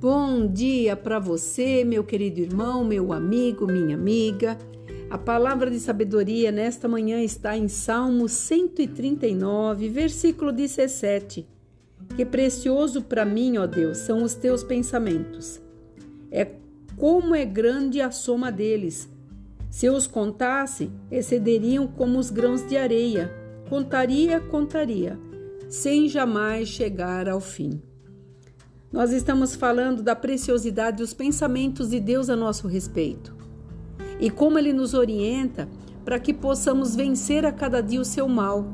bom dia para você, meu querido irmão, meu amigo, minha amiga. A palavra de sabedoria nesta manhã está em Salmo 139, versículo 17. Que precioso para mim, ó Deus, são os teus pensamentos. É como é grande a soma deles. Se eu os contasse, excederiam como os grãos de areia. Contaria, contaria, sem jamais chegar ao fim. Nós estamos falando da preciosidade dos pensamentos de Deus a nosso respeito e como Ele nos orienta para que possamos vencer a cada dia o seu mal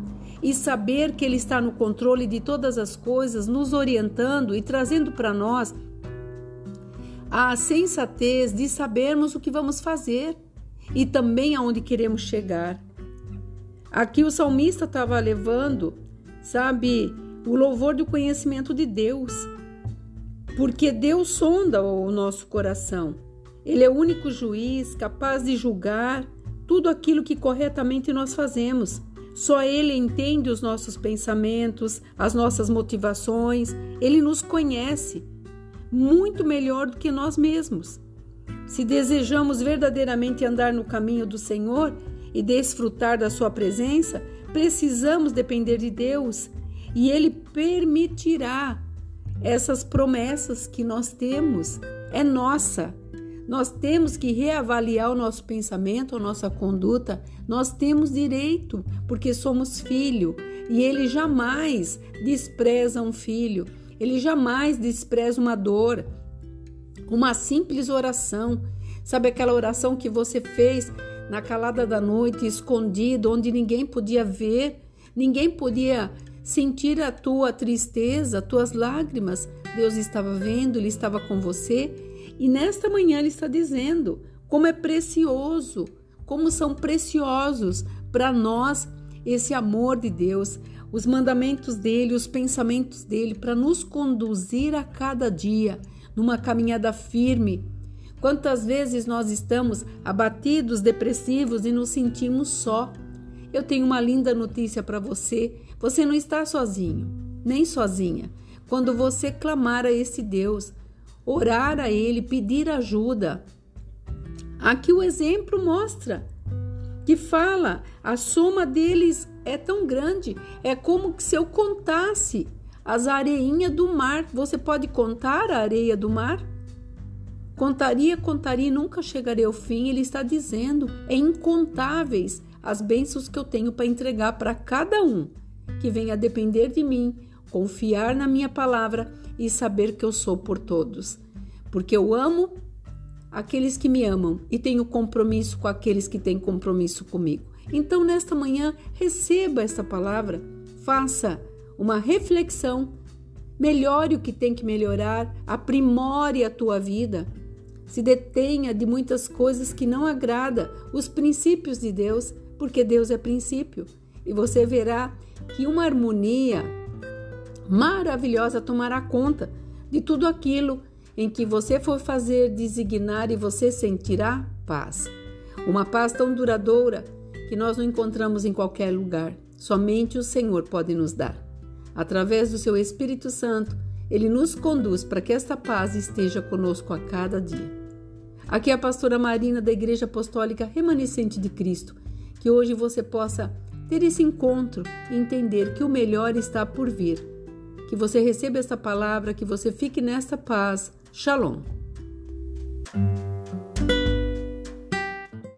e saber que Ele está no controle de todas as coisas, nos orientando e trazendo para nós a sensatez de sabermos o que vamos fazer e também aonde queremos chegar. Aqui o salmista estava levando, sabe, o louvor do conhecimento de Deus porque Deus sonda o nosso coração. Ele é o único juiz capaz de julgar tudo aquilo que corretamente nós fazemos. Só Ele entende os nossos pensamentos, as nossas motivações, Ele nos conhece muito melhor do que nós mesmos. Se desejamos verdadeiramente andar no caminho do Senhor e desfrutar da Sua presença, precisamos depender de Deus e Ele permitirá essas promessas que nós temos é nossa. Nós temos que reavaliar o nosso pensamento, a nossa conduta. Nós temos direito, porque somos filho, e ele jamais despreza um filho. Ele jamais despreza uma dor. Uma simples oração. Sabe aquela oração que você fez na calada da noite, escondido, onde ninguém podia ver, ninguém podia sentir a tua tristeza, tuas lágrimas. Deus estava vendo, Ele estava com você. E nesta manhã Ele está dizendo como é precioso, como são preciosos para nós esse amor de Deus, os mandamentos dele, os pensamentos dele, para nos conduzir a cada dia numa caminhada firme. Quantas vezes nós estamos abatidos, depressivos e nos sentimos só? Eu tenho uma linda notícia para você. Você não está sozinho, nem sozinha. Quando você clamar a esse Deus, orar a Ele, pedir ajuda. Aqui o exemplo mostra que fala, a soma deles é tão grande, é como se eu contasse as areinhas do mar. Você pode contar a areia do mar? Contaria, contaria nunca chegaria ao fim. Ele está dizendo, é incontáveis as bênçãos que eu tenho para entregar para cada um que venha depender de mim, confiar na minha palavra e saber que eu sou por todos. Porque eu amo aqueles que me amam e tenho compromisso com aqueles que têm compromisso comigo. Então, nesta manhã, receba esta palavra, faça uma reflexão, melhore o que tem que melhorar, aprimore a tua vida. Se detenha de muitas coisas que não agrada os princípios de Deus, porque Deus é princípio e você verá que uma harmonia maravilhosa tomará conta de tudo aquilo em que você for fazer designar e você sentirá paz. Uma paz tão duradoura que nós não encontramos em qualquer lugar. Somente o Senhor pode nos dar. Através do seu Espírito Santo, ele nos conduz para que esta paz esteja conosco a cada dia. Aqui é a pastora Marina da Igreja Apostólica Remanescente de Cristo. Que hoje você possa ter esse encontro e entender que o melhor está por vir. Que você receba essa palavra, que você fique nesta paz. Shalom.